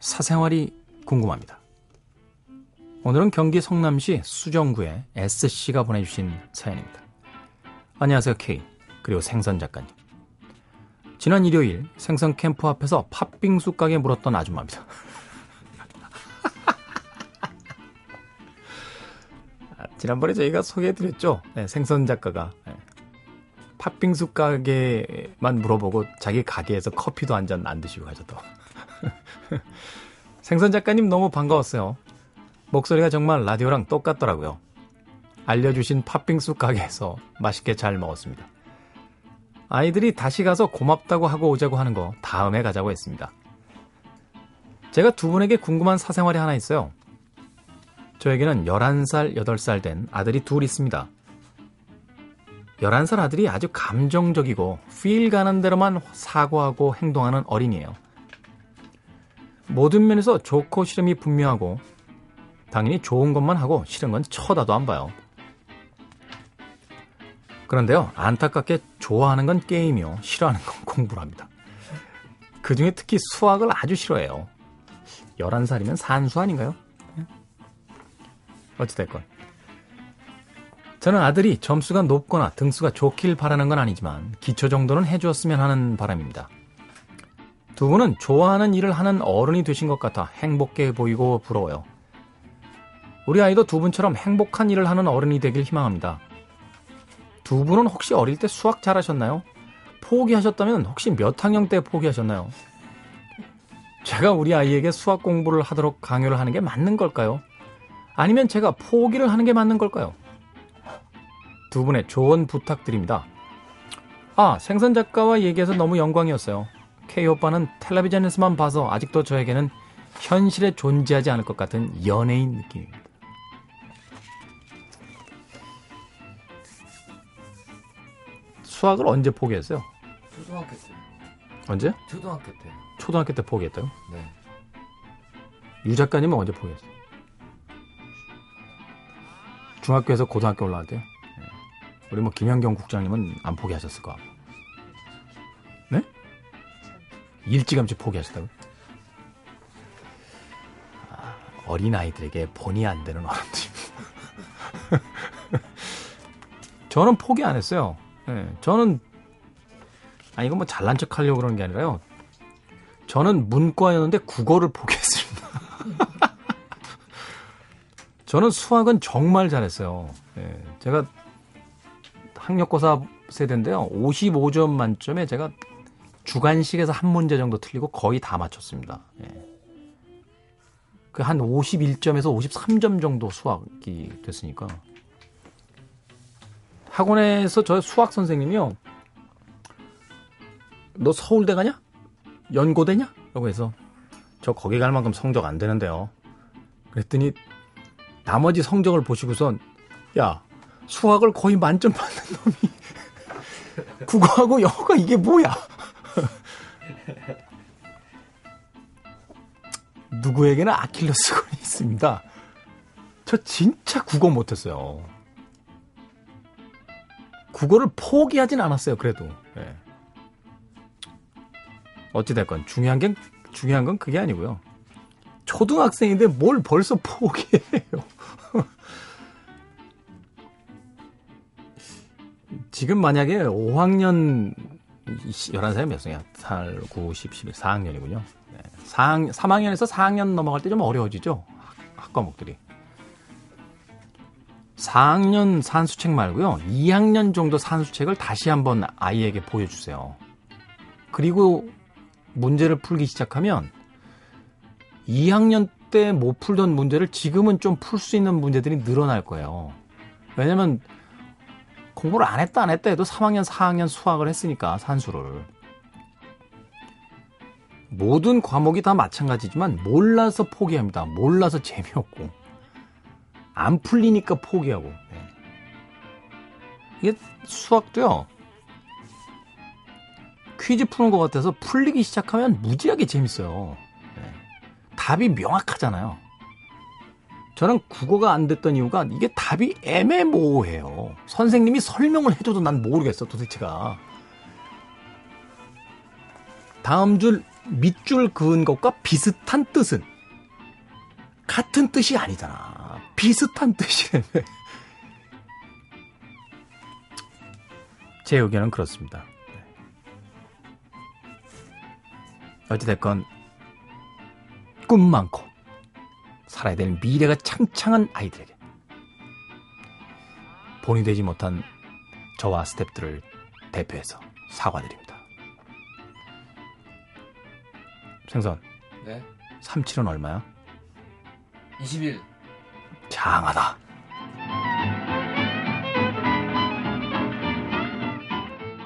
사생활이 궁금합니다. 오늘은 경기 성남시 수정구의 S씨가 보내주신 사연입니다. 안녕하세요, K. 그리고 생선 작가님. 지난 일요일 생선 캠프 앞에서 팥빙수 가게 물었던 아줌마입니다. 아, 지난번에 저희가 소개해드렸죠. 네, 생선 작가가 네. 팥빙수 가게만 물어보고 자기 가게에서 커피도 한 잔 안 드시고 가셨다고. 생선 작가님 너무 반가웠어요. 목소리가 정말 라디오랑 똑같더라고요. 알려주신 팥빙수 가게에서 맛있게 잘 먹었습니다. 아이들이 다시 가서 고맙다고 하고 오자고 하는 거 다음에 가자고 했습니다. 제가 두 분에게 궁금한 사생활이 하나 있어요. 저에게는 11살, 8살 된 아들이 둘 있습니다. 11살 아들이 아주 감정적이고 필 가는 대로만 사고하고 행동하는 어린이에요. 모든 면에서 좋고 싫음이 분명하고 당연히 좋은 것만 하고 싫은 건 쳐다도 안 봐요. 그런데요, 안타깝게 좋아하는 건 게임이요, 싫어하는 건 공부랍니다. 그 중에 특히 수학을 아주 싫어해요. 11살이면 산수 아닌가요? 어찌됐건. 저는 아들이 점수가 높거나 등수가 좋길 바라는 건 아니지만 기초 정도는 해주었으면 하는 바람입니다. 두 분은 좋아하는 일을 하는 어른이 되신 것 같아 행복해 보이고 부러워요. 우리 아이도 두 분처럼 행복한 일을 하는 어른이 되길 희망합니다. 두 분은 혹시 어릴 때 수학 잘하셨나요? 포기하셨다면 혹시 몇 학년 때 포기하셨나요? 제가 우리 아이에게 수학 공부를 하도록 강요를 하는 게 맞는 걸까요? 아니면 제가 포기를 하는 게 맞는 걸까요? 두 분의 조언 부탁드립니다. 아, 생선 작가와 얘기해서 너무 영광이었어요. K 오빠는 텔레비전에서만 봐서 아직도 저에게는 현실에 존재하지 않을 것 같은 연예인 느낌입니다. 수학을 언제 포기했어요? 초등학교 때. 언제? 초등학교 때. 초등학교 때 포기했다고? 네. 유 작가님은 언제 포기했어요? 중학교에서 고등학교 올라갈 때요? 네. 우리 뭐 김현경 국장님은 안 포기하셨을 거야. 네? 일찌감치 포기하셨다고? 아, 어린 아이들에게 본의 안 되는 어른들입니다. 저는 포기 안 했어요. 네, 저는 아니 이건 뭐 잘난 척 하려고 그러는 게 아니라요. 저는 문과였는데 국어를 포기했습니다. 저는 수학은 정말 잘했어요. 네, 제가 학력고사 세대인데요. 55점 만점에 제가 주관식에서 한 문제 정도 틀리고 거의 다 맞췄습니다. 예. 그한 51점에서 53점 정도 수학이 됐으니까. 학원에서 저 수학 선생님이요. 너 서울대 가냐? 연고대냐? 라고 해서 저 거기 갈 만큼 성적 안 되는데요. 그랬더니 나머지 성적을 보시고선 야 수학을 거의 만점 받는 놈이 국어하고 영어가 이게 뭐야? 누구에게나 아킬레스건이 있습니다. 저 진짜 국어 못했어요. 국어를 포기하진 않았어요. 그래도. 네. 어찌됐건 중요한 게 중요한 건 그게 아니고요. 초등학생인데 뭘 벌써 포기해요. 지금 만약에 5학년 11살이 몇 살이야? 8, 9, 10, 11, 4학년이군요. 네. 4학년, 3학년에서 4학년 넘어갈 때 좀 어려워지죠? 학, 과목들이 4학년 산수책 말고요. 2학년 정도 산수책을 다시 한번 아이에게 보여주세요. 그리고 문제를 풀기 시작하면 2학년 때 못 풀던 문제를 지금은 좀 풀 수 있는 문제들이 늘어날 거예요. 왜냐면 공부를 안 했다 안 했다 해도 3학년 4학년 수학을 했으니까 산수를 모든 과목이 다 마찬가지지만 몰라서 포기합니다. 몰라서 재미없고 안 풀리니까 포기하고 네. 이게 수학도요 퀴즈 푸는 것 같아서 풀리기 시작하면 무지하게 재밌어요. 네. 답이 명확하잖아요. 저는 국어가 안 됐던 이유가 이게 답이 애매모호해요. 선생님이 설명을 해줘도 난 모르겠어, 도대체가. 다음 줄 밑줄 그은 것과 비슷한 뜻은 같은 뜻이 아니잖아. 비슷한 뜻이라며. 제 의견은 그렇습니다. 어찌됐건 꿈 많고 살아야 될 미래가 창창한 아이들에게 본이 되지 못한 저와 스탭들을 대표해서 사과드립니다. 생선. 네. 37은 얼마야? 21. 장하다.